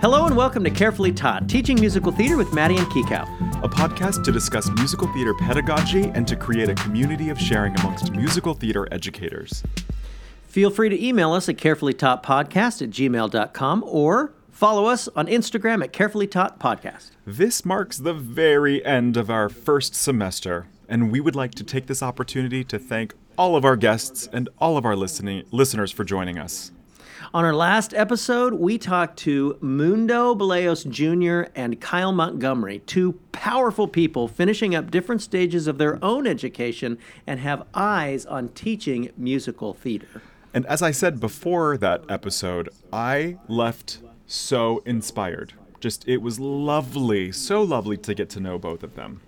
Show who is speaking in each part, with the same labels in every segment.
Speaker 1: Hello and welcome to Carefully Taught, teaching musical theater with Maddie and Kikau.
Speaker 2: a podcast to discuss musical theater pedagogy and to create a community of sharing amongst musical theater educators.
Speaker 1: Feel free to email us at carefullytaughtpodcast at gmail.com or follow us on Instagram at Carefully Taught Podcast.
Speaker 2: This marks the very end of our first semester, and we would like to take this opportunity to thank all of our guests and all of our listening listeners for joining us.
Speaker 1: On our last episode, we talked to Mundo Baleos Jr. and Kyle Montgomery, two powerful people finishing up different stages of their own education and have eyes on teaching musical theater.
Speaker 2: And as I said before that episode, I left so inspired. Just it was lovely, so lovely to get to know both of them.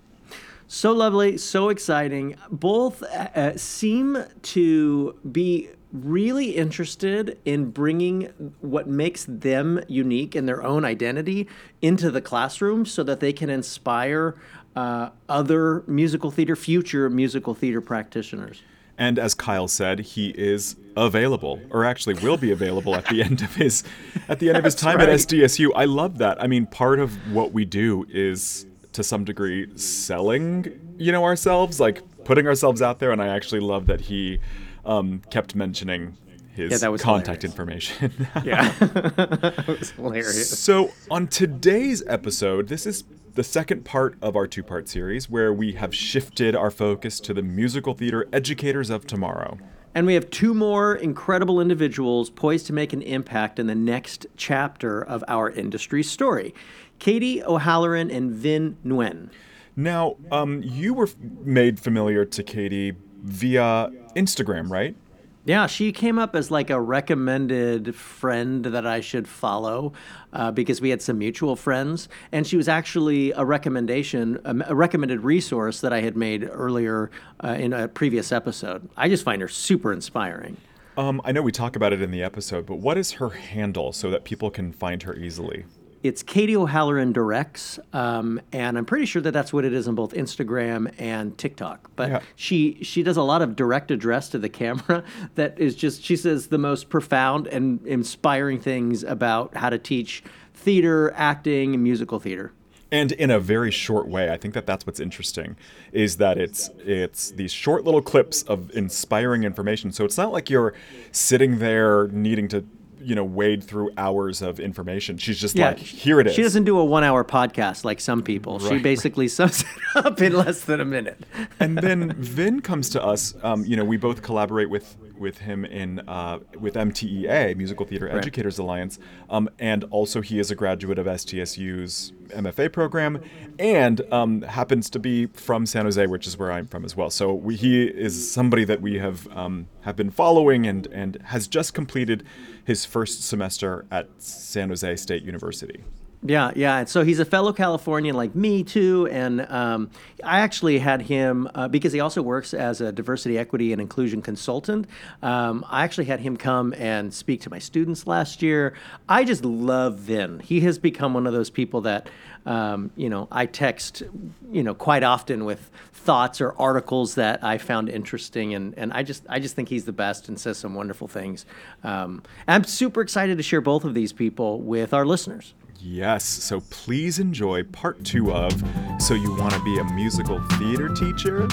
Speaker 1: So lovely, so exciting. Both uh, seem to be really interested in bringing what makes them unique in their own identity into the classroom so that they can inspire uh, other musical theater, future musical theater practitioners.
Speaker 2: And as Kyle said, he is available, or actually will be available at the end of his at the end of his time
Speaker 1: right.
Speaker 2: at SDSU. I love that. I mean, part of what we do is to some degree selling, you know, ourselves, like putting ourselves out there. And I actually love that he um, kept mentioning his
Speaker 1: Yeah, that was
Speaker 2: contact
Speaker 1: hilarious.
Speaker 2: information.
Speaker 1: Yeah. it was hilarious.
Speaker 2: So, on today's episode, this is the second part of our two part series where we have shifted our focus to the musical theater educators of tomorrow.
Speaker 1: And we have two more incredible individuals poised to make an impact in the next chapter of our industry story Katie O'Halloran and Vin Nguyen.
Speaker 2: Now, um, you were f- made familiar to Katie via Instagram, right?
Speaker 1: Yeah, she came up as like a recommended friend that I should follow uh, because we had some mutual friends. And she was actually a recommendation, a, a recommended resource that I had made earlier uh, in a previous episode. I just find her super inspiring.
Speaker 2: Um, I know we talk about it in the episode, but what is her handle so that people can find her easily?
Speaker 1: It's Katie O'Halloran Directs, um, and I'm pretty sure that that's what it is on both Instagram and TikTok. But
Speaker 2: Yeah.
Speaker 1: she she does a lot of direct address to the camera. That is just she says the most profound and inspiring things about how to teach theater, acting, and musical theater.
Speaker 2: and in a very short way i think that that's what's interesting is that it's it's these short little clips of inspiring information so it's not like you're sitting there needing to you know wade through hours of information she's just like here it is
Speaker 1: She doesn't do a one hour podcast like some people. She
Speaker 2: Right.
Speaker 1: basically sums it up in less than a minute.
Speaker 2: and then Vin comes to us. Um, you know, we both collaborate with with him in uh, with MTEA, Musical Theater Educators Alliance, um, and also he is a graduate of SDSU's MFA program, and um, happens to be from San Jose, which is where I'm from as well. So we, he is somebody that we have um, have been following, and and has just completed his first semester at San Jose State University.
Speaker 1: Yeah, yeah. So he's a fellow Californian like me too. And um, I actually had him uh, because he also works as a diversity, equity, and inclusion consultant. Um, I actually had him come and speak to my students last year. I just love Vin. He has become one of those people that um, you know I text you know quite often with thoughts or articles that I found interesting, and and I just I just think he's the best and says some wonderful things. Um, I'm super excited to share both of these people with our listeners.
Speaker 2: Yes, so please enjoy part two of So You Want to Be a Musical Theater Teacher?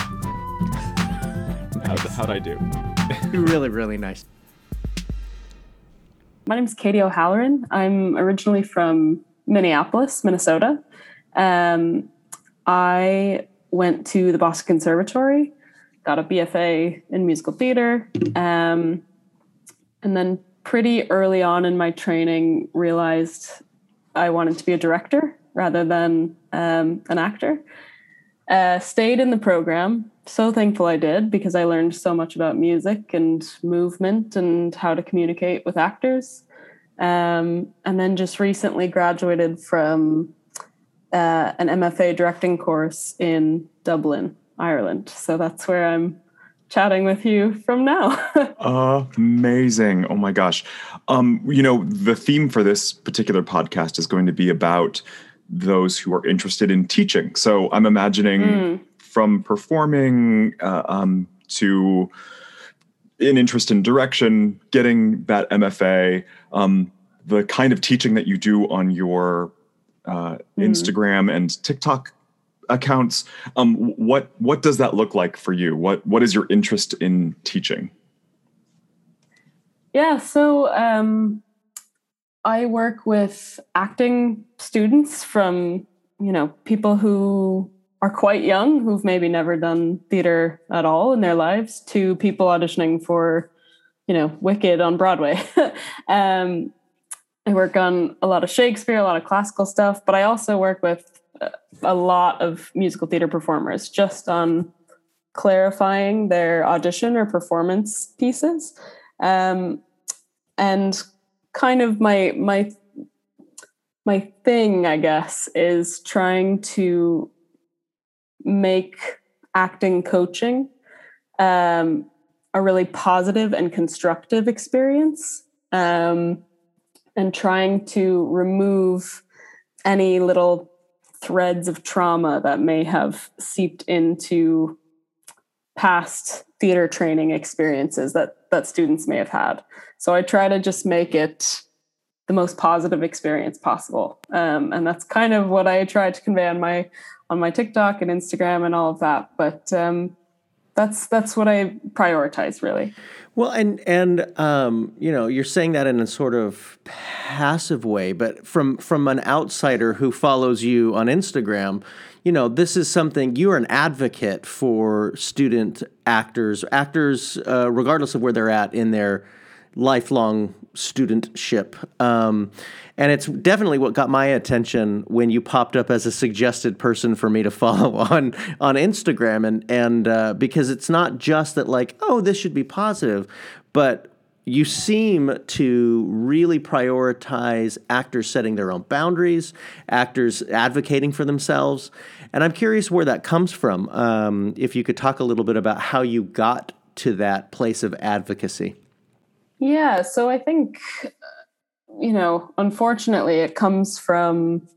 Speaker 2: How'd, how'd I do?
Speaker 1: really, really nice.
Speaker 3: My name is Katie O'Halloran. I'm originally from Minneapolis, Minnesota. Um, I went to the Boston Conservatory, got a BFA in musical theater, um, and then pretty early on in my training realized I wanted to be a director rather than um, an actor. Uh, stayed in the program. So thankful I did because I learned so much about music and movement and how to communicate with actors. Um, and then just recently graduated from uh, an MFA directing course in Dublin, Ireland. So that's where I'm chatting with you from now.
Speaker 4: Amazing. Oh my gosh. Um, you know, the theme for this particular podcast is going to be about those who are interested in teaching. So I'm imagining from performing uh, um, to an interest in direction, getting that MFA. Um, the kind of teaching that you do on your uh, mm. Instagram and TikTok accounts. Um, what what does that look like for you? What what is your interest in teaching?
Speaker 3: Yeah, so um, I work with acting students from you know people who are quite young who've maybe never done theater at all in their lives to people auditioning for you know wicked on broadway um, i work on a lot of shakespeare a lot of classical stuff but i also work with a lot of musical theater performers just on clarifying their audition or performance pieces. Um, and kind of my my my thing i guess is trying to make acting coaching um, a really positive and constructive experience um, and trying to remove any little threads of trauma that may have seeped into past theater training experiences that that students may have had. So i try to just make it the most positive experience possible. Um, and that's kind of what i try to convey on my on my tiktok and instagram and all of that. But um, that's that's what i prioritize really
Speaker 1: well, and and um, you know, you're saying that in a sort of passive way, but from from an outsider who follows you on Instagram, you know, this is something you are an advocate for student actors, actors, uh, regardless of where they're at in their lifelong studentship. Um, and it's definitely what got my attention when you popped up as a suggested person for me to follow on on Instagram, and and uh, because it's not just that like oh this should be positive, but you seem to really prioritize actors setting their own boundaries, actors advocating for themselves, and I'm curious where that comes from. Um, if you could talk a little bit about how you got to that place of advocacy.
Speaker 3: Yeah, so I think, you know, unfortunately, it comes from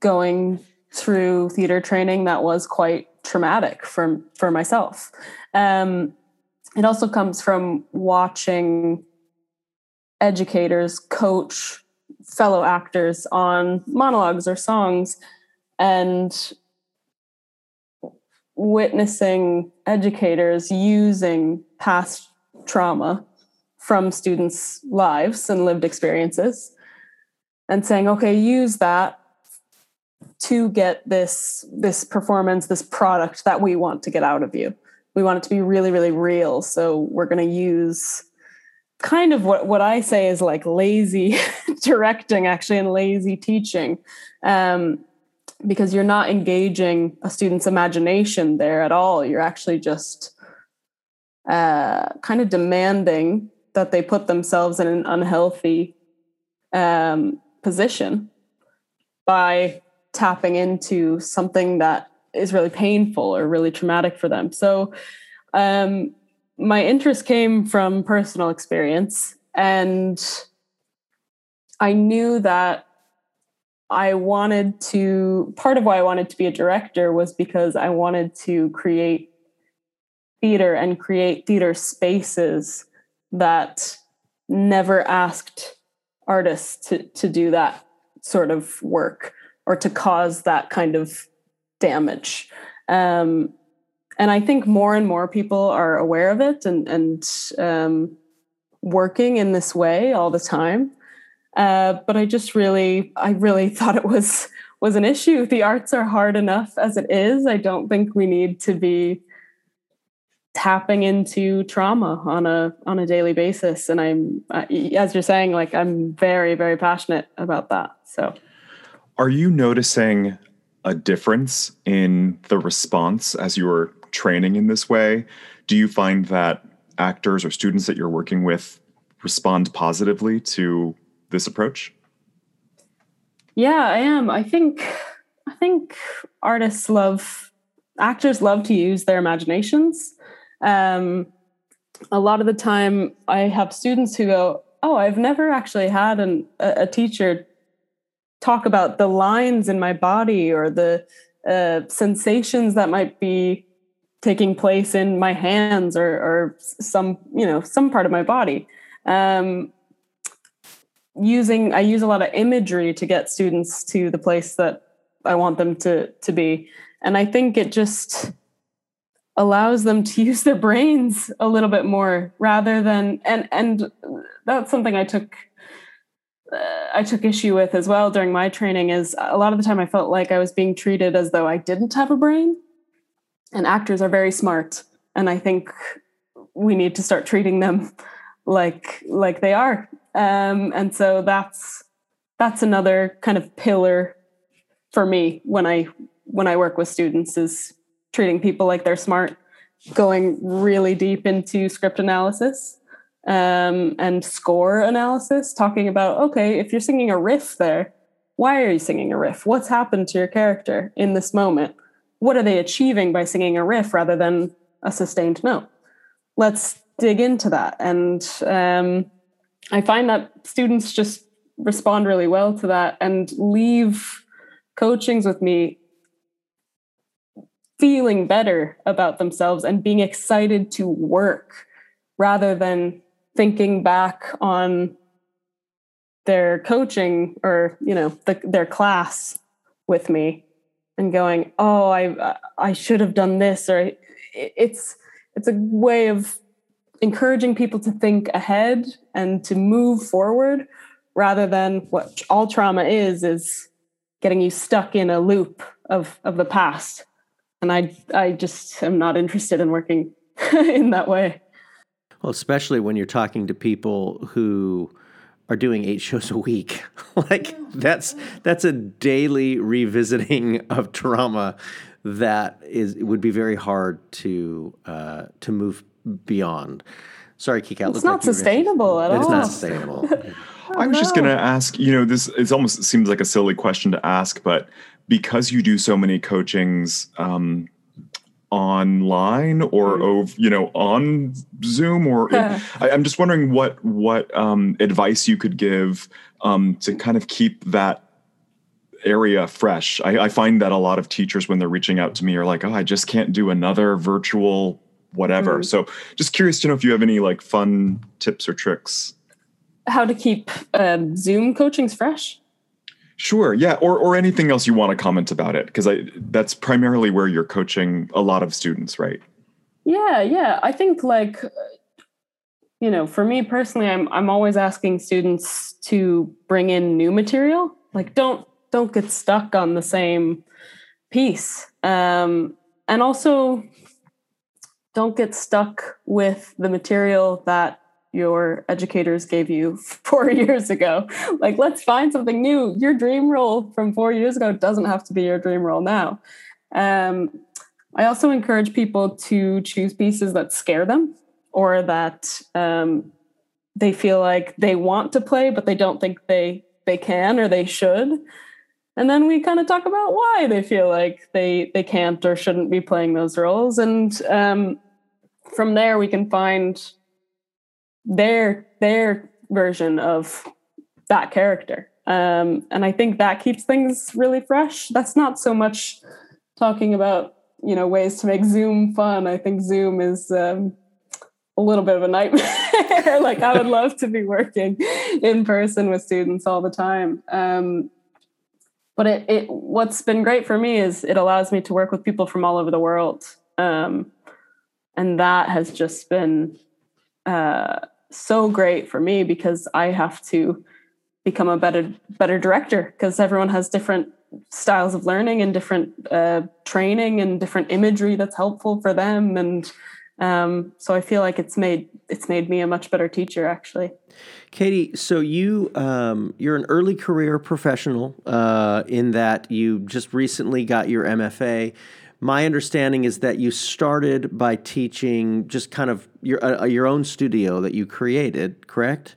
Speaker 3: going through theater training that was quite traumatic for for myself. Um, it also comes from watching educators coach fellow actors on monologues or songs and witnessing educators using past trauma from students' lives and lived experiences and saying, okay, use that to get this this performance, this product that we want to get out of you. We want it to be really, really real. So we're going to use kind of what, what I say is like lazy directing, actually, and lazy teaching. Um, because you're not engaging a student's imagination there at all. You're actually just uh, kind of demanding that they put themselves in an unhealthy um, position by tapping into something that is really painful or really traumatic for them. So, um, my interest came from personal experience, and I knew that I wanted to. Part of why I wanted to be a director was because I wanted to create theater and create theater spaces that never asked artists to, to do that sort of work or to cause that kind of damage. Um, and I think more and more people are aware of it and, and um, working in this way all the time. Uh, but I just really, I really thought it was was an issue. The arts are hard enough as it is. I don't think we need to be tapping into trauma on a on a daily basis. And i'm as you're saying like i'm very very passionate about that. So.
Speaker 4: Are you noticing a difference in the response as you were training in this way? Do you find that actors or students that you're working with respond positively to this approach?
Speaker 3: Yeah i am. I think i think artists love actors love to use their imaginations um, a lot of the time, I have students who go, "Oh, I've never actually had an, a, a teacher talk about the lines in my body or the uh, sensations that might be taking place in my hands or, or some you know some part of my body." Um, using I use a lot of imagery to get students to the place that I want them to to be. And I think it just allows them to use their brains a little bit more rather than and and that's something I took uh, I took issue with as well during my training is a lot of the time I felt like I was being treated as though I didn't have a brain. And actors are very smart and I think we need to start treating them like like they are um, and so that's that's another kind of pillar for me when i when i work with students is treating people like they're smart going really deep into script analysis um, and score analysis talking about okay if you're singing a riff there why are you singing a riff? What's happened to your character in this moment? What are they achieving by singing a riff rather than a sustained note? Let's dig into that. And um, I find that students just respond really well to that and leave coachings with me feeling better about themselves and being excited to work rather than thinking back on their coaching or you know the, their class with me and going oh i i should have done this or it's it's a way of encouraging people to think ahead and to move forward rather than what all trauma is is getting you stuck in a loop of of the past and i i just am not interested in working in that way
Speaker 1: well especially when you're talking to people who are doing eight shows a week like that's that's a daily revisiting of trauma that is would be very hard to uh, to move beyond. Sorry, Kikau.
Speaker 3: It's not like sustainable at
Speaker 1: it's
Speaker 3: all.
Speaker 1: It's not sustainable.
Speaker 4: I was just going to ask, you know, this it almost seems like a silly question to ask, but because you do so many coachings um, online or mm. you know on Zoom or I, am just wondering what what um, advice you could give um, to kind of keep that area fresh. I, I find that a lot of teachers when they're reaching out to me are like, oh, I just can't do another virtual whatever. Mm. So just curious to know if you have any like fun tips or tricks.
Speaker 3: How to keep um, Zoom coachings fresh?
Speaker 4: Sure. Yeah. Or or anything else you want to comment about it because I that's primarily where you're coaching a lot of students, right?
Speaker 3: Yeah. Yeah. I think like you know, for me personally, I'm I'm always asking students to bring in new material. Like don't don't get stuck on the same piece. Um, and also don't get stuck with the material that your educators gave you four years ago. Like, let's find something new. Your dream role from four years ago doesn't have to be your dream role now. Um, I also encourage people to choose pieces that scare them or that um, they feel like they want to play, but they don't think they they can or they should. And then we kind of talk about why they feel like they they can't or shouldn't be playing those roles. And um, from there we can find their their version of that character. Um, and i think that keeps things really fresh. That's not so much talking about you know ways to make zoom fun. I think zoom is um, a little bit of a nightmare. Like i would love to be working in person with students all the time. Um, but it, it what's been great for me is it allows me to work with people from all over the world. Um, and that has just been uh, so great for me because I have to become a better better director because everyone has different styles of learning and different uh, training and different imagery that's helpful for them and um, so I feel like it's made it's made me a much better teacher actually.
Speaker 1: Katie, so you um, you're an early career professional uh, in that you just recently got your MFA. My understanding is that you started by teaching just kind of your uh, your own studio that you created, correct?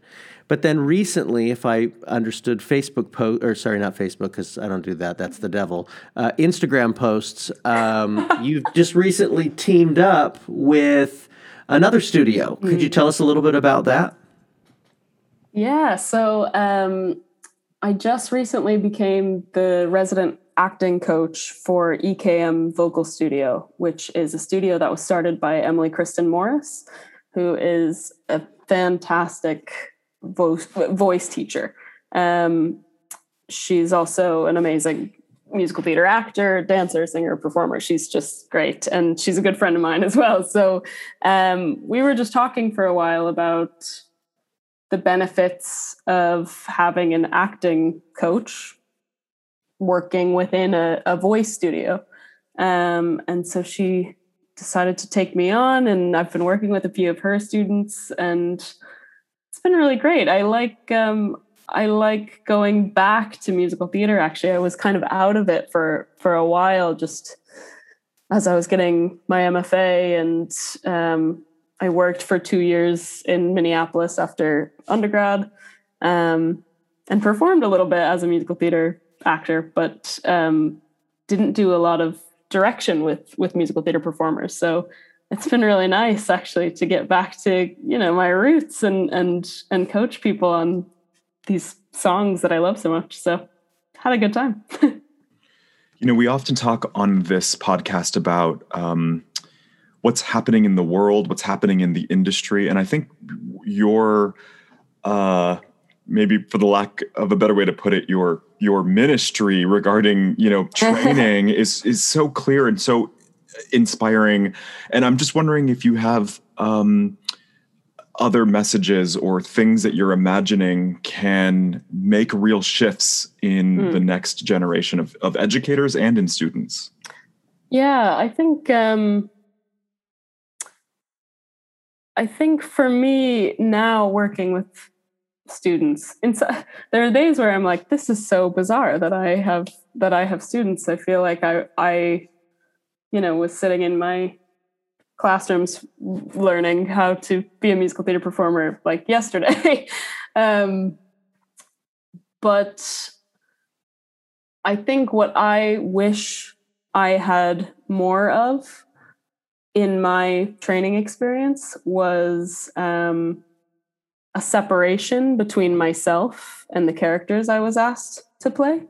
Speaker 1: But then recently, if I understood Facebook post, or sorry, not Facebook, because I don't do that. That's the devil. Uh, Instagram posts. Um, you've just recently teamed up with another studio. Could you tell us a little bit about that?
Speaker 3: Yeah. So um, I just recently became the resident acting coach for EKM Vocal Studio, which is a studio that was started by Emily Kristen Morris, who is a fantastic voice, voice teacher. Um, she's also an amazing musical theater actor, dancer, singer, performer. She's just great. And she's a good friend of mine as well. So um, we were just talking for a while about the benefits of having an acting coach working within a, a voice studio. Um, and so she decided to take me on, and I've been working with a few of her students, and it's been really great. I like um, I like going back to musical theater. Actually, I was kind of out of it for for a while, just as I was getting my MFA, and um, I worked for two years in Minneapolis after undergrad, um, and performed a little bit as a musical theater actor, but um, didn't do a lot of direction with with musical theater performers. So it's been really nice actually to get back to you know my roots and and and coach people on these songs that I love so much. So had a good time.
Speaker 2: you know, we often talk on this podcast about um, what's happening in the world, what's happening in the industry, and I think your uh, maybe for the lack of a better way to put it, your your ministry regarding you know training is is so clear and so inspiring. And I'm just wondering if you have um, other messages or things that you're imagining can make real shifts in mm. the next generation of, of educators and in students.
Speaker 3: Yeah, I think um, I think for me now working with students. Inside there are days where i'm like this is so bizarre that i have that i have students. I feel like i i you know was sitting in my classrooms learning how to be a musical theater performer like yesterday. Um but i think what i wish i had more of in my training experience was um a separation between myself and the characters I was asked to play.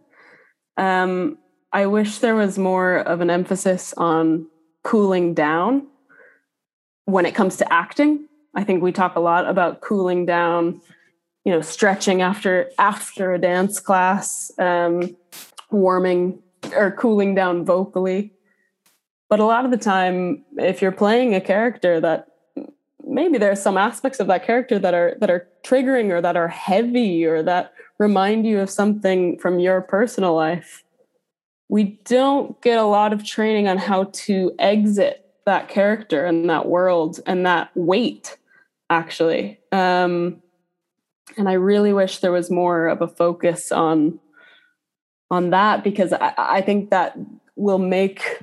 Speaker 3: Um, I wish there was more of an emphasis on cooling down when it comes to acting. I think we talk a lot about cooling down, you know, stretching after after a dance class, um, warming or cooling down vocally. But a lot of the time, if you're playing a character that maybe there are some aspects of that character that are that are triggering or that are heavy or that remind you of something from your personal life. We don't get a lot of training on how to exit that character and that world and that weight actually. Um, and i really wish there was more of a focus on on that because I, I think that will make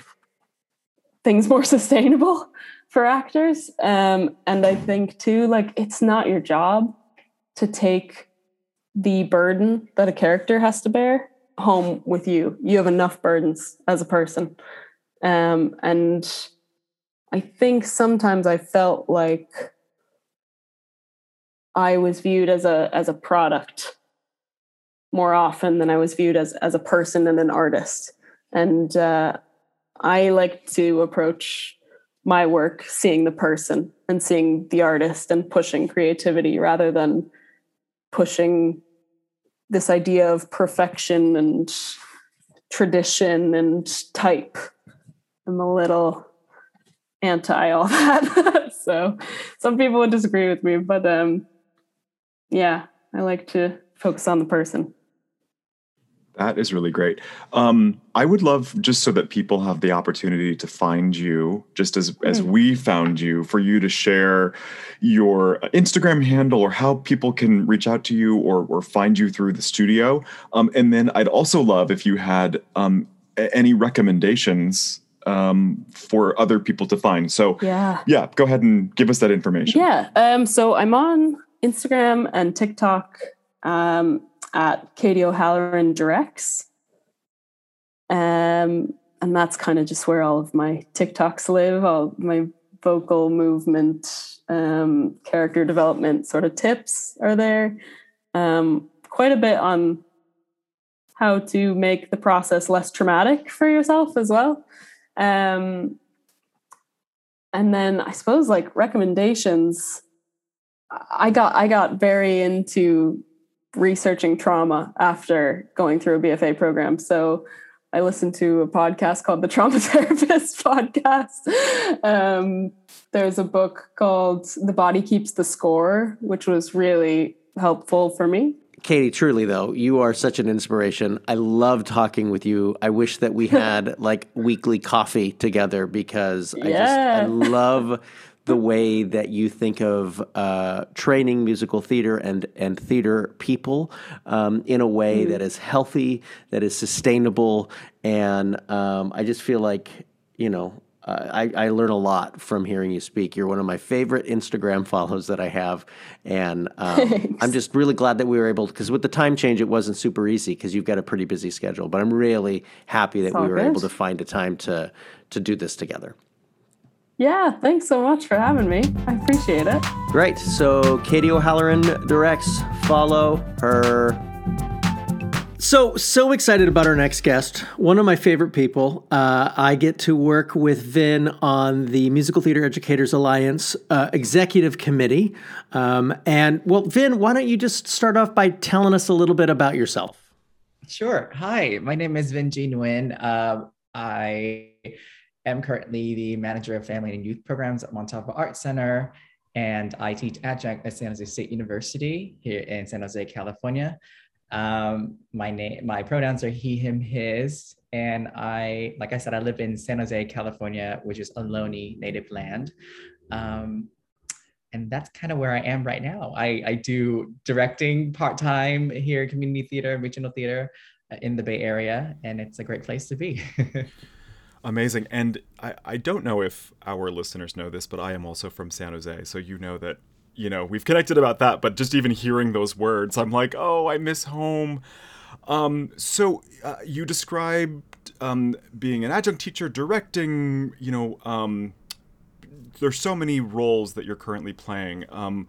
Speaker 3: things more sustainable for actors. Um, and I think too, like it's not your job to take the burden that a character has to bear home with you. You have enough burdens as a person. Um, and I think sometimes I felt like I was viewed as a as a product more often than I was viewed as as a person and an artist. And uh, I like to approach my work seeing the person and seeing the artist and pushing creativity rather than pushing this idea of perfection and tradition and type. I'm a little anti all that. so some people would disagree with me, but um, yeah, I like to focus on the person.
Speaker 2: That is really great. Um, I would love just so that people have the opportunity to find you, just as as we found you, for you to share your Instagram handle or how people can reach out to you or or find you through the studio. Um, and then I'd also love if you had um, any recommendations um, for other people to find. So
Speaker 3: yeah,
Speaker 2: yeah, go ahead and give us that information.
Speaker 3: Yeah. Um, so I'm on Instagram and TikTok. Um, at Katie O'Halloran Directs. Um, and that's kind of just where all of my TikToks live, all my vocal movement, um, character development sort of tips are there. Um, quite a bit on how to make the process less traumatic for yourself as well. Um, and then I suppose like recommendations, I got I got very into researching trauma after going through a BFA program. So I listened to a podcast called the Trauma Therapist Podcast. Um, there's a book called The Body Keeps the Score, which was really helpful for me.
Speaker 1: Katie, truly though, you are such an inspiration. I love talking with you. I wish that we had like weekly coffee together because I just I love the way that you think of uh, training musical theater and and theater people um, in a way mm. that is healthy, that is sustainable, and um, I just feel like you know uh, I, I, learn a lot from hearing you speak. You're one of my favorite Instagram follows that I have, and um, I'm just really glad that we were able. Because with the time change, it wasn't super easy because you've got a pretty busy schedule. But I'm really happy that we were good. able to find a time to to do this together.
Speaker 3: Yeah, thanks so much for having me. I appreciate it.
Speaker 1: Great. So Katie O'Halloran directs. Follow her so, so excited about our next guest. One of my favorite people. Uh, I get to work with Vin on the Musical Theater Educators Alliance uh, Executive Committee. Um, and, well, Vin, why don't you just start off by telling us a little bit about yourself?
Speaker 5: Sure. Hi, my name is Vin G. Nguyen. Uh, I am currently the manager of family and youth programs at Montalvo Art Center, and I teach adjunct at San Jose State University here in San Jose, California. Um, my name, my pronouns are he, him, his, and I, like I said, I live in San Jose, California, which is Ohlone native land. Um, and that's kind of where I am right now. I, I do directing part time here, community theater, regional theater uh, in the Bay Area, and it's a great place to be.
Speaker 2: Amazing. And I, I don't know if our listeners know this, but I am also from San Jose. So you know that you know, we've connected about that, but just even hearing those words, I'm like, oh, I miss home. Um, so uh, you described um, being an adjunct teacher, directing, you know, um, there's so many roles that you're currently playing. Um,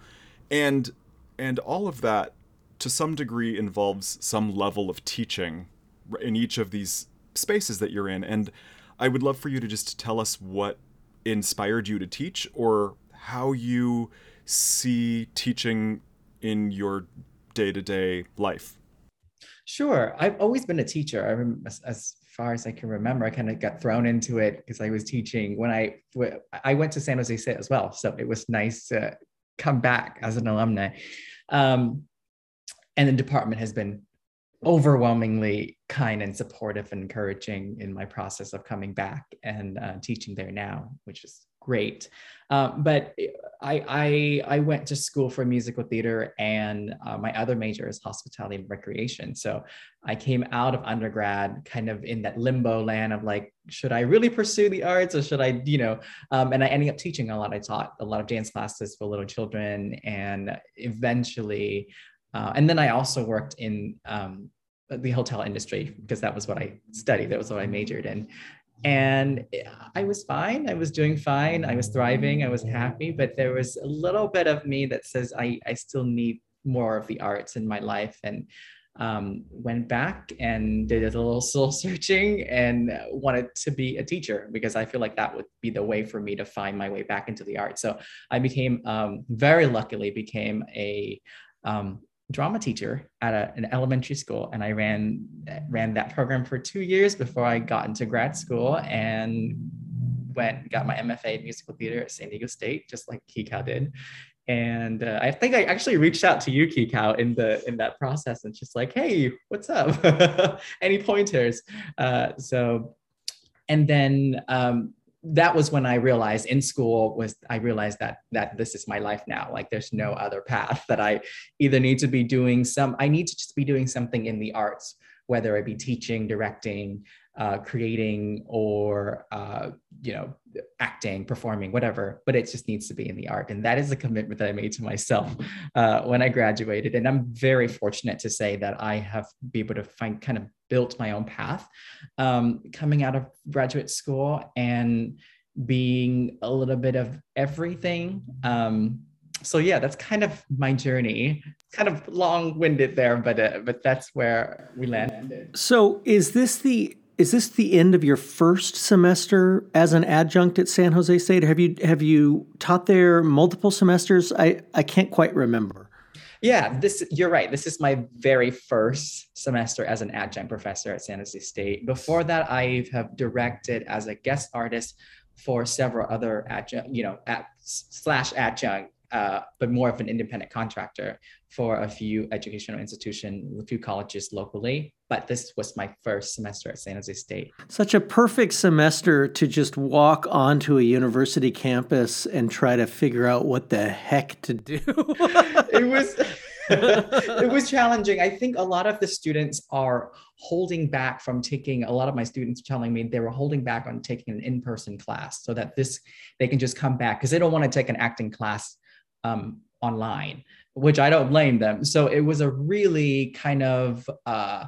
Speaker 2: and and all of that to some degree involves some level of teaching in each of these spaces that you're in. And I would love for you to just tell us what inspired you to teach or how you see teaching in your day-to-day life.
Speaker 5: Sure. I've always been a teacher. I as, as far as i can remember i kind of got thrown into it because i was teaching when i i went to san jose state as well so it was nice to come back as an alumni. Um, and the department has been overwhelmingly kind and supportive and encouraging in my process of coming back and uh, teaching there now which is great. Um, but I, I, I went to school for musical theater, and uh, my other major is hospitality and recreation. So I came out of undergrad kind of in that limbo land of like, should I really pursue the arts or should I, you know? Um, and I ended up teaching a lot. I taught a lot of dance classes for little children, and eventually, uh, and then I also worked in um, the hotel industry because that was what I studied. That was what I majored in and I was fine. I was doing fine. I was thriving. I was happy. But there was a little bit of me that says I, I still need more of the arts in my life. And um, went back and did a little soul searching and wanted to be a teacher because I feel like that would be the way for me to find my way back into the art. So I became um, very luckily became a um, drama teacher at a, an elementary school and i ran ran that program for two years before i got into grad school and went got my mfa in musical theater at san diego state just like kikau did. And uh, i think i actually reached out to you kikau in the in that process and just like hey what's up? Any pointers? Uh, so and then um, that was when I realized in school was I realized that that this is my life now. Like there's no mm-hmm. other path that I either need to be doing some. I need to just be doing something in the arts, whether it be teaching, directing, uh, creating, or uh, you know, acting, performing, whatever. But it just needs to be in the art, and that is a commitment that I made to myself uh, when I graduated. And I'm very fortunate to say that I have been able to find kind of built my own path um, coming out of graduate school and being a little bit of everything. Um, so yeah, that's kind of my journey. Kind of long-winded there, but uh, but that's where we landed.
Speaker 1: So is this the is this the end of your first semester as an adjunct at San Jose State? Have you have you taught there multiple semesters? I I can't quite remember.
Speaker 5: Yeah, this you're right. This is my very first semester as an adjunct professor at San Jose State. Before that, I have directed as a guest artist for several other adjunct, you know, at, slash adjunct, uh, but more of an independent contractor for a few educational institutions, a few colleges locally. But this was my first semester at San Jose State.
Speaker 1: Such a perfect semester to just walk onto a university campus and try to figure out what the heck to do.
Speaker 5: it was it was challenging. I think a lot of the students are holding back from taking a lot of my students telling me they were holding back on taking an in-person class so that this they can just come back because they don't want to take an acting class um, online which I don't blame them. So it was a really kind of uh,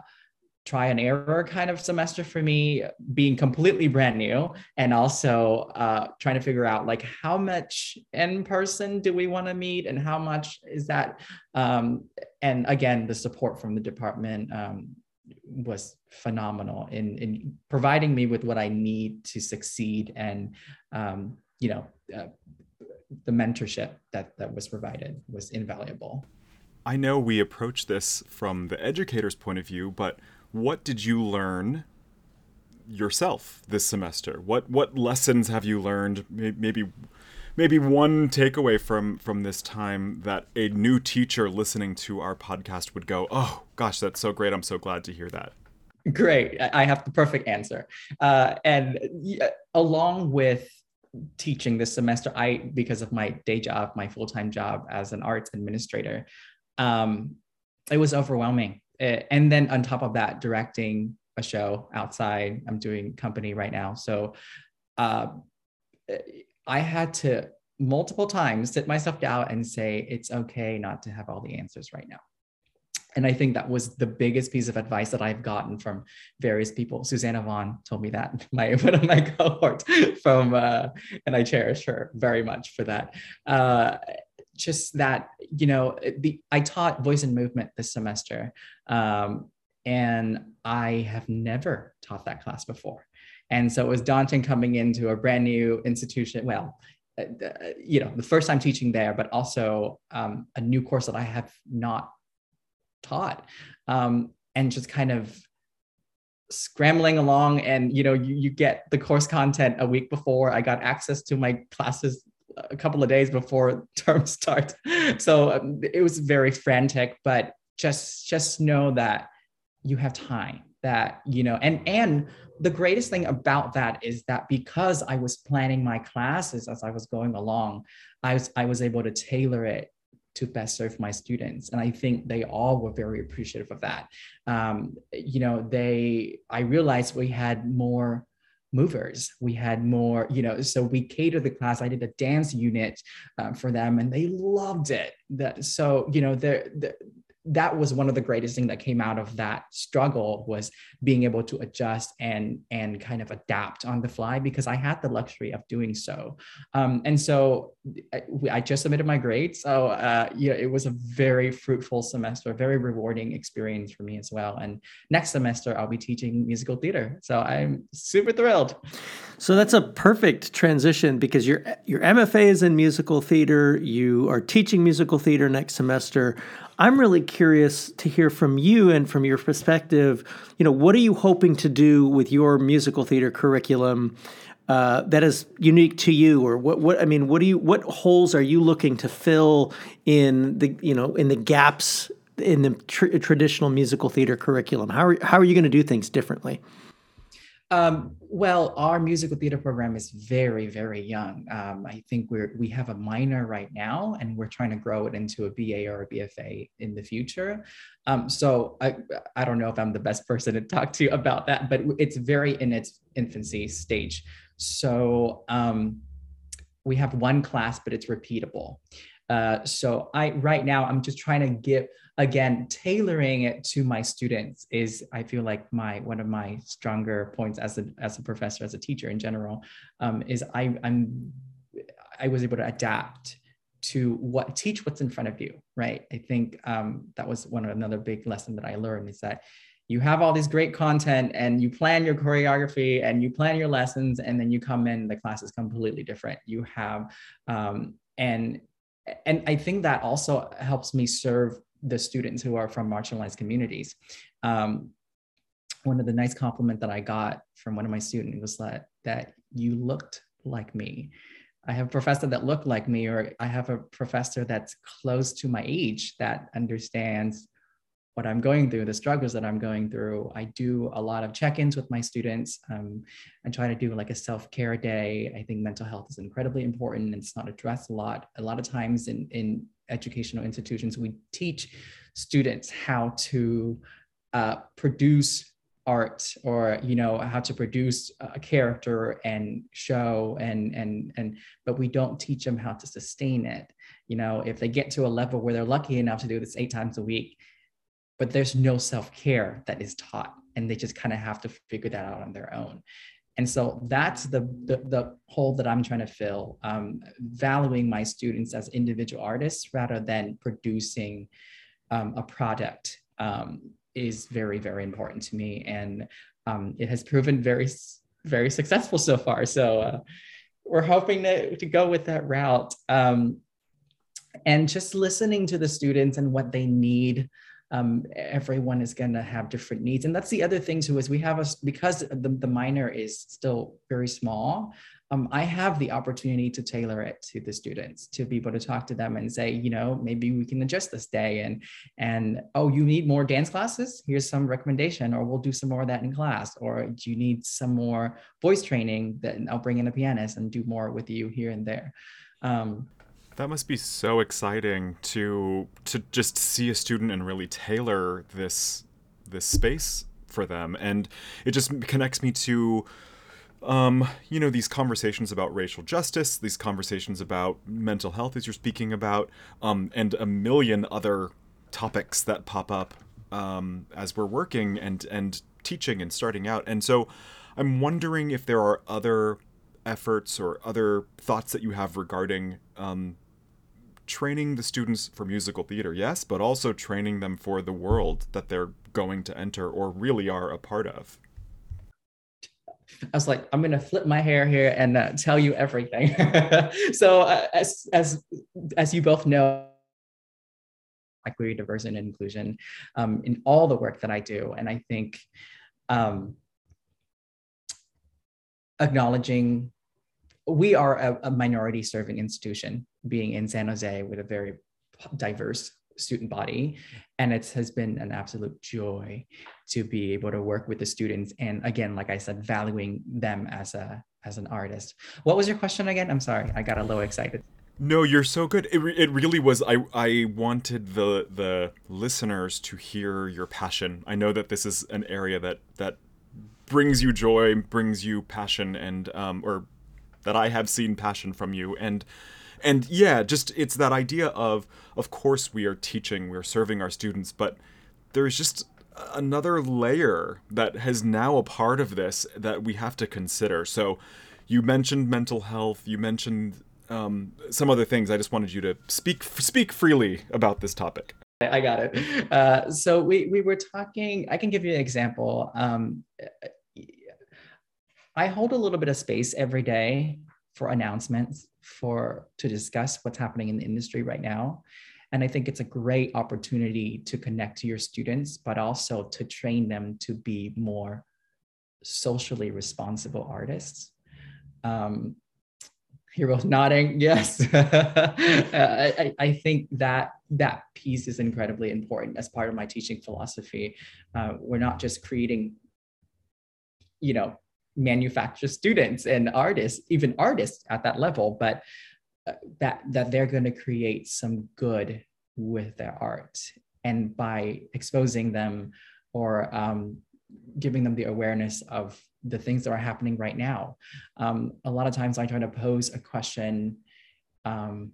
Speaker 5: try and error kind of semester for me, being completely brand new, and also uh, trying to figure out like how much in person do we want to meet, and how much is that. Um, and again, the support from the department um, was phenomenal in in providing me with what I need to succeed, and um, you know. Uh, the mentorship that that was provided was invaluable.
Speaker 2: I know we approach this from the educator's point of view, but what did you learn yourself this semester? What what lessons have you learned? Maybe maybe one takeaway from from this time that a new teacher listening to our podcast would go, "Oh gosh, that's so great! I'm so glad to hear that."
Speaker 5: Great, I have the perfect answer. Uh, and along with teaching this semester i because of my day job my full-time job as an arts administrator um, it was overwhelming. And then on top of that directing a show outside. I'm doing company right now. So uh, i had to multiple times sit myself down and say it's okay not to have all the answers right now and I think that was the biggest piece of advice that I've gotten from various people. Susanna Vaughn told me that, my one of my cohorts from, uh, and I cherish her very much for that. Uh, just that, you know, the I taught voice and movement this semester, um, and I have never taught that class before. And so it was daunting coming into a brand new institution. Well, uh, you know, the first time teaching there, but also um, a new course that I have not taught um, and just kind of scrambling along. And you know you, you get the course content a week before. I got access to my classes a couple of days before term start. So um, it was very frantic but just just know that you have time that you know and and the greatest thing about that is that because i was planning my classes as i was going along i was i was able to tailor it to best serve my students. And i think they all were very appreciative of that. Um, you know they i realized we had more movers. We had more you know so we catered the class. I did a dance unit uh, for them and they loved it. That so you know they're that was one of the greatest things that came out of that struggle was being able to adjust and and kind of adapt on the fly because I had the luxury of doing so. Um, and so I, I, just submitted my grades. So uh, yeah, it was a very fruitful semester, very rewarding experience for me as well. And next semester I'll be teaching musical theater. So I'm super thrilled.
Speaker 1: So that's a perfect transition because your your MFA is in musical theater. You are teaching musical theater next semester. I'm really curious to hear from you and from your perspective. You know, what are you hoping to do with your musical theater curriculum uh, that is unique to you, or what? What I mean, what do you? What holes are you looking to fill in the you know in the gaps in the tr- traditional musical theater curriculum? How are how are you going to do things differently?
Speaker 5: Um, well, our musical theater program is very, very young. Um, I think we're we have a minor right now, and we're trying to grow it into a BA or a BFA in the future. Um, so I I don't know if I'm the best person to talk to about that, but it's very in its infancy stage. So um, we have one class, but it's repeatable. Uh, so I right now I'm just trying to get again tailoring it to my students is I feel like my one of my stronger points as a as a professor as a teacher in general um, is I I'm I was able to adapt to what teach what's in front of you right I think um, that was one another big lesson that I learned is that you have all this great content and you plan your choreography and you plan your lessons and then you come in the class is completely different you have um, and and I think that also helps me serve the students who are from marginalized communities. Um, one of the nice compliment that I got from one of my students was that that you looked like me. I have a professor that looked like me, or I have a professor that's close to my age that understands what I'm going through, the struggles that I'm going through. I do a lot of check-ins with my students. Um, I try to do like a self-care day. I think mental health is incredibly important and it's not addressed a lot. A lot of times in, in educational institutions, we teach students how to uh, produce art or you know how to produce a character and show and and and but we don't teach them how to sustain it you know if they get to a level where they're lucky enough to do this eight times a week but there's no self-care that is taught and they just kind of have to figure that out on their own. And so that's the, the, the hole that i'm trying to fill um, valuing my students as individual artists rather than producing um, a product um, is very very important to me. And um, it has proven very very successful so far. So uh, we're hoping to, to go with that route. Um, and just listening to the students and what they need um, everyone is going to have different needs and that's the other thing too is we have us because the, the minor is still very small um, I have the opportunity to tailor it to the students to be able to talk to them and say, you know, maybe we can adjust this day and and oh, you need more dance classes? Here's some recommendation, or we'll do some more of that in class. Or do you need some more voice training? Then I'll bring in a pianist and do more with you here and there. Um,
Speaker 2: that must be so exciting to to just see a student and really tailor this this space for them, and it just connects me to um, you know, these conversations about racial justice, these conversations about mental health, as you're speaking about, um, and a million other topics that pop up um, as we're working and and teaching and starting out. And so, I'm wondering if there are other efforts or other thoughts that you have regarding um, training the students for musical theater, yes, but also training them for the world that they're going to enter or really are a part of.
Speaker 5: I was like, I'm gonna flip my hair here and uh, tell you everything. so uh, as as as you both know, equity, diversity, and inclusion um, in all the work that I do, and I think um, acknowledging we are a, a minority serving institution, being in San Jose with a very diverse student body. And it has been an absolute joy to be able to work with the students and again like i said valuing them as a as an artist. What was your question again? I'm sorry i got a little excited.
Speaker 2: No you're so good. It, it really was i i wanted the the listeners to hear your passion. I know that this is an area that that brings you joy brings you passion and um or that i have seen passion from you. And and yeah just it's that idea of of course we are teaching we're serving our students but there's just another layer that has now a part of this that we have to consider. So you mentioned mental health you mentioned um, some other things. I just wanted you to speak speak freely about this topic.
Speaker 5: I got it. Uh, so we, we were talking i can give you an example. Um, i hold a little bit of space every day for announcements for to discuss what's happening in the industry right now. And i think it's a great opportunity to connect to your students but also to train them to be more socially responsible artists. Um, you're both nodding. Yes. I, I, think that that piece is incredibly important as part of my teaching philosophy. Uh, we're not just creating you know manufacture students and artists, even artists at that level, but uh, that that they're going to create some good with their art, and by exposing them or um, giving them the awareness of the things that are happening right now. Um, a lot of times, I try to pose a question. Um,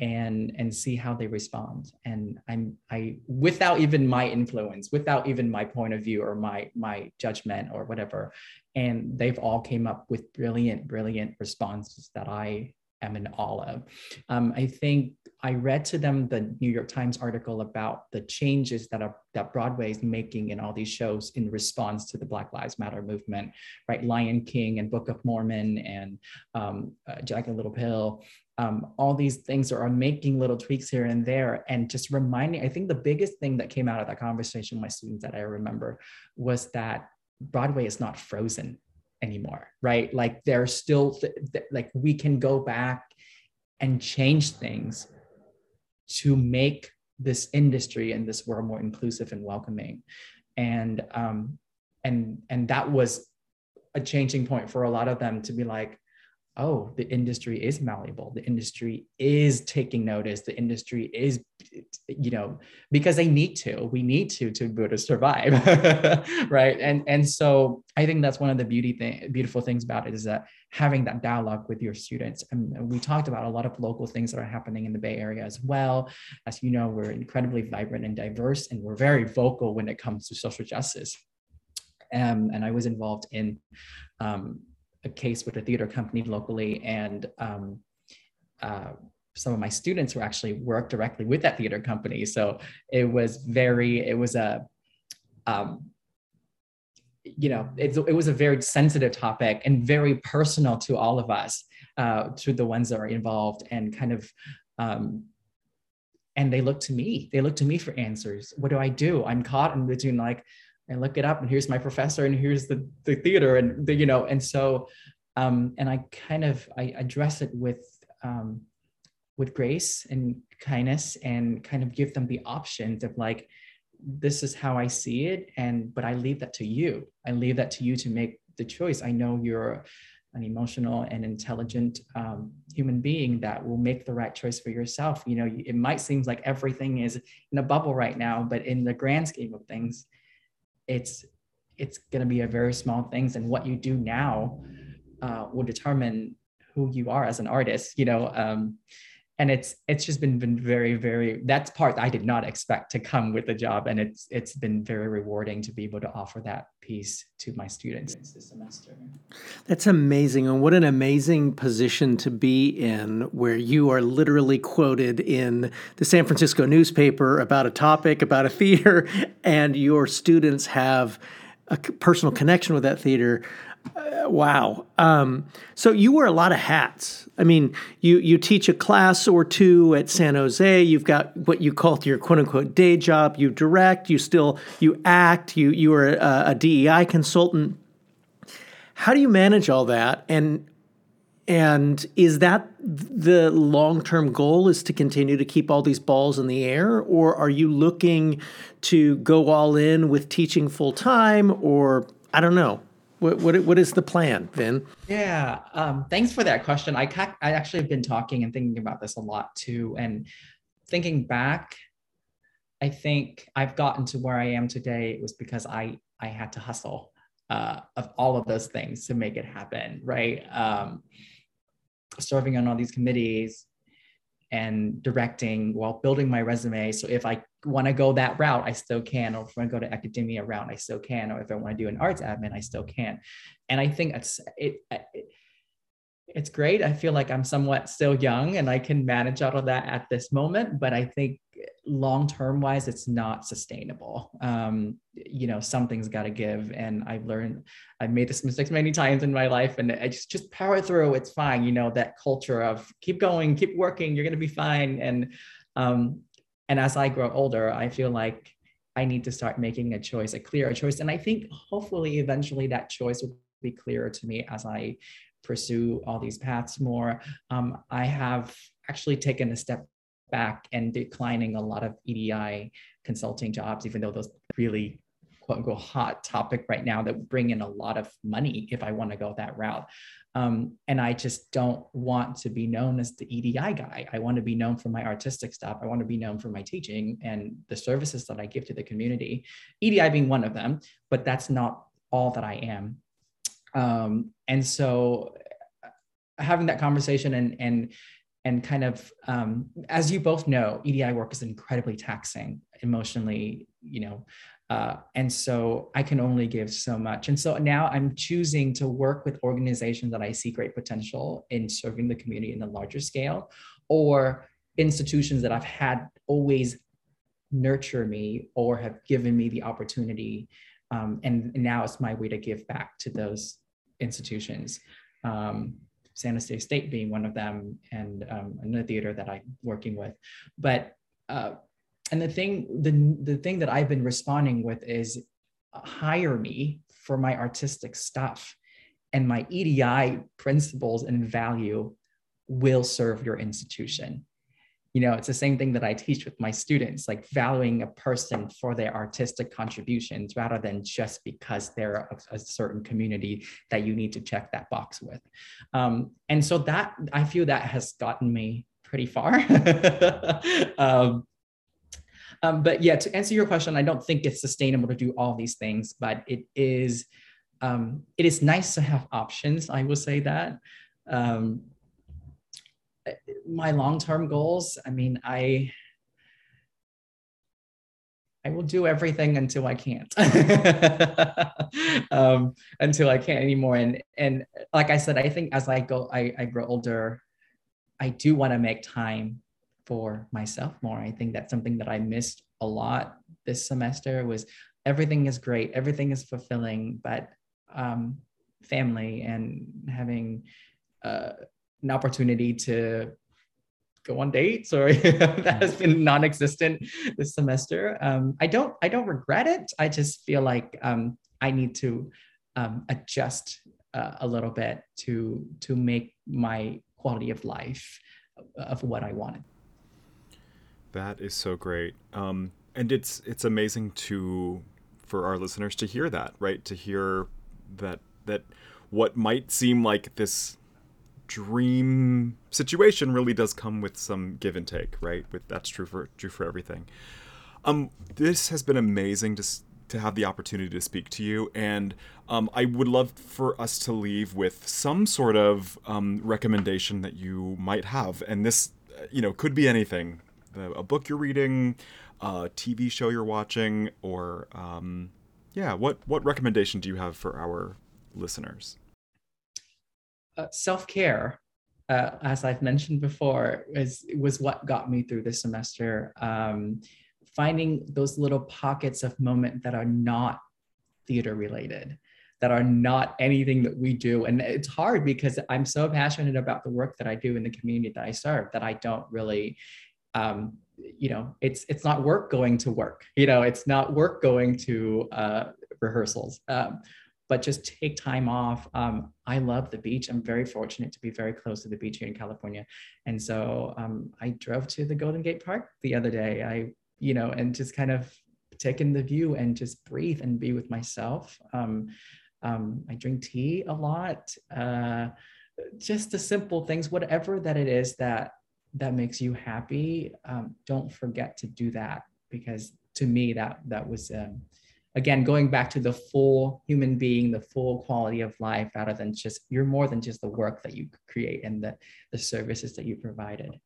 Speaker 5: and and see how they respond. And i'm i without even my influence without even my point of view or my my judgment or whatever. And they've all came up with brilliant brilliant responses that i am in of. Um, I think I read to them the New York Times article about the changes that are that Broadway is making in all these shows in response to the Black Lives Matter movement, right? Lion King and Book of Mormon and um, uh, Jagged Little Pill. Um, all these things are making little tweaks here and there, and just reminding. I think the biggest thing that came out of that conversation with my students that I remember was that Broadway is not frozen anymore, right? Like there's still th- th- like we can go back and change things to make this industry and this world more inclusive and welcoming and um and and that was a changing point for a lot of them to be like oh the industry is malleable. The industry is taking notice. The industry is you know because they need to. We need to to be able to survive right? And and so i think that's one of the beauty thing beautiful things about it is that having that dialogue with your students and we talked about a lot of local things that are happening in the bay area as well. As you know we're incredibly vibrant and diverse and we're very vocal when it comes to social justice. Um, and i was involved in um, a case with a theater company locally, and um, uh, some of my students were actually worked directly with that theater company. So it was very, it was a, um, you know, it, it was a very sensitive topic and very personal to all of us, uh, to the ones that are involved, and kind of. Um, and they look to me. They look to me for answers. What do I do? I'm caught in between like, and look it up and here's my professor and here's the, the theater and the, you know and so um, and i kind of i address it with um, with grace and kindness and kind of give them the options of like this is how i see it and but i leave that to you. I leave that to you to make the choice. I know you're an emotional and intelligent um, human being that will make the right choice for yourself. You know it might seem like everything is in a bubble right now but in the grand scheme of things it's it's going to be a very small things and what you do now uh, will determine who you are as an artist you know um, and it's it's just been been very very that's part i did not expect to come with the job. And it's it's been very rewarding to be able to offer that piece to my students this semester.
Speaker 1: That's amazing. And what an amazing position to be in where you are literally quoted in the san francisco newspaper about a topic about a theater and your students have a personal connection with that theater uh, wow. Um, so you wear a lot of hats. I mean, you you teach a class or two at San Jose. You've got what you call your quote unquote day job. You direct. You still you act. You you are a, a DEI consultant. How do you manage all that? And and is that the long term goal? Is to continue to keep all these balls in the air, or are you looking to go all in with teaching full time? Or I don't know. What, what, what is the plan, Vin?
Speaker 5: Yeah, um, thanks for that question. I I actually have been talking and thinking about this a lot too, and thinking back, I think I've gotten to where I am today was because I I had to hustle uh, of all of those things to make it happen, right? Um, serving on all these committees, and directing while building my resume. So if I want to go that route, I still can. Or if I want to go to academia route, I still can. Or if I want to do an arts admin, I still can. And I think it's it, it it's great. I feel like I'm somewhat still young and I can manage all of that at this moment. But I think long term wise, it's not sustainable. Um, you know, something's got to give. And I've learned, I've made this mistakes many times in my life, and I just just power through. It's fine. You know, that culture of keep going, keep working. You're gonna be fine. And um, and as I grow older, I feel like I need to start making a choice, a clearer choice. And I think hopefully eventually that choice will be clearer to me as I pursue all these paths more. Um, I have actually taken a step back and declining a lot of EDI consulting jobs, even though those really quote unquote hot topic right now that would bring in a lot of money if I want to go that route. Um, and I just don't want to be known as the EDI guy. I want to be known for my artistic stuff. I want to be known for my teaching and the services that I give to the community, EDI being one of them, but that's not all that I am. Um, and so uh, having that conversation and, and, and kind of, um, as you both know, EDI work is incredibly taxing emotionally, you know, Uh, and so I can only give so much. And so now I'm choosing to work with organizations that I see great potential in serving the community in a larger scale, or institutions that I've had always nurture me or have given me the opportunity. Um, and, now it's my way to give back to those institutions. Um, San Jose State being one of them, and um, another theater that I'm working with. But uh, and the thing the the thing that I've been responding with is hire me for my artistic stuff, and my EDI principles and value will serve your institution. You know it's the same thing that i teach with my students like valuing a person for their artistic contributions rather than just because they're a, a certain community that you need to check that box with. Um, and so that i feel that has gotten me pretty far. Um, um, but yeah to answer your question i don't think it's sustainable to do all these things but it is um, it is nice to have options i will say that. Um, my long-term goals i mean i i will do everything until i can't. Um, until i can't anymore. And and like i said i think as i go i, I grow older i do want to make time for myself more. I think that's something that i missed a lot this semester was everything is great everything is fulfilling but um, family and having uh, an opportunity to go on dates or that has been non-existent this semester. Um, i don't i don't regret it. I just feel like um, i need to um, adjust uh, a little bit to to make my quality of life of what i wanted
Speaker 2: that is so great. Um, and it's it's amazing to for our listeners to hear that right? To hear that that what might seem like this dream situation really does come with some give and take, right? With that's true for true for everything. Um, this has been amazing to to have the opportunity to speak to you, and um, I would love for us to leave with some sort of um, recommendation that you might have, and this, uh, you know, could be anything: a book you're reading, a TV show you're watching, or um, yeah, what what recommendation do you have for our listeners?
Speaker 5: uh, self care, uh, as I've mentioned before, is was what got me through this semester. Um, finding those little pockets of moment that are not theater related that are not anything that we do and it's hard because i'm so passionate about the work that i do in the community that i serve that i don't really um, you know it's it's not work going to work you know it's not work going to uh, rehearsals um, but just take time off. Um, I love the beach. I'm very fortunate to be very close to the beach here in California. And so um, I drove to the Golden Gate Park the other day. I, you know, and just kind of take in the view and just breathe and be with myself. Um, um I drink tea a lot. Uh, just the simple things, whatever that it is that that makes you happy. Um, don't forget to do that because to me that that was um, again going back to the full human being the full quality of life rather than just you're more than just the work that you create and the, the services that you provided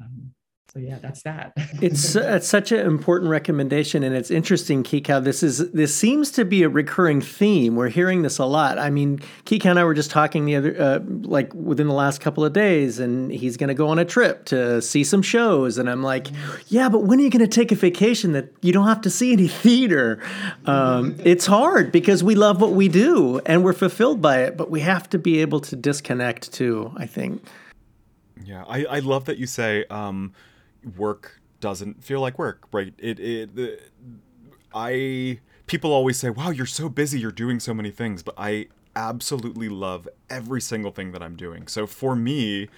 Speaker 5: um, so yeah that's that.
Speaker 1: It's it's such an important recommendation and it's interesting Kikau this is this seems to be a recurring theme. We're hearing this a lot. I mean Kikau and i were just talking the other uh, like within the last couple of days and he's going to go on a trip to see some shows and i'm like yeah but when are you going to take a vacation that you don't have to see any theater? Um, it's hard because we love what we do and we're fulfilled by it but we have to be able to disconnect too i think.
Speaker 2: Yeah i, I love that you say um, work doesn't feel like work, right? It it the, I people always say, "Wow, you're so busy, you're doing so many things," but I absolutely love every single thing that I'm doing. So for me,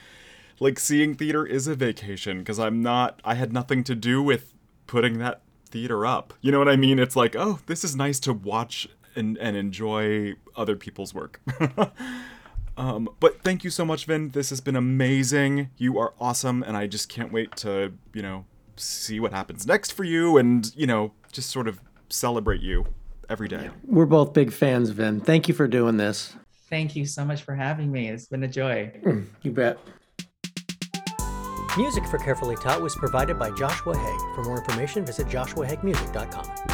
Speaker 2: like seeing theater is a vacation because I'm not I had nothing to do with putting that theater up. You know what I mean? It's like, "Oh, this is nice to watch and and enjoy other people's work." Um, but thank you so much, Vin. This has been amazing. You are awesome, and I just can't wait to, you know, see what happens next for you and, you know, just sort of celebrate you every day.
Speaker 1: We're both big fans, Vin. Thank you for doing this.
Speaker 5: Thank you so much for having me. It's been a joy.
Speaker 1: Mm, you bet.
Speaker 6: Music for Carefully Taught was provided by Joshua Haig. For more information, visit joshuahaigmusic.com.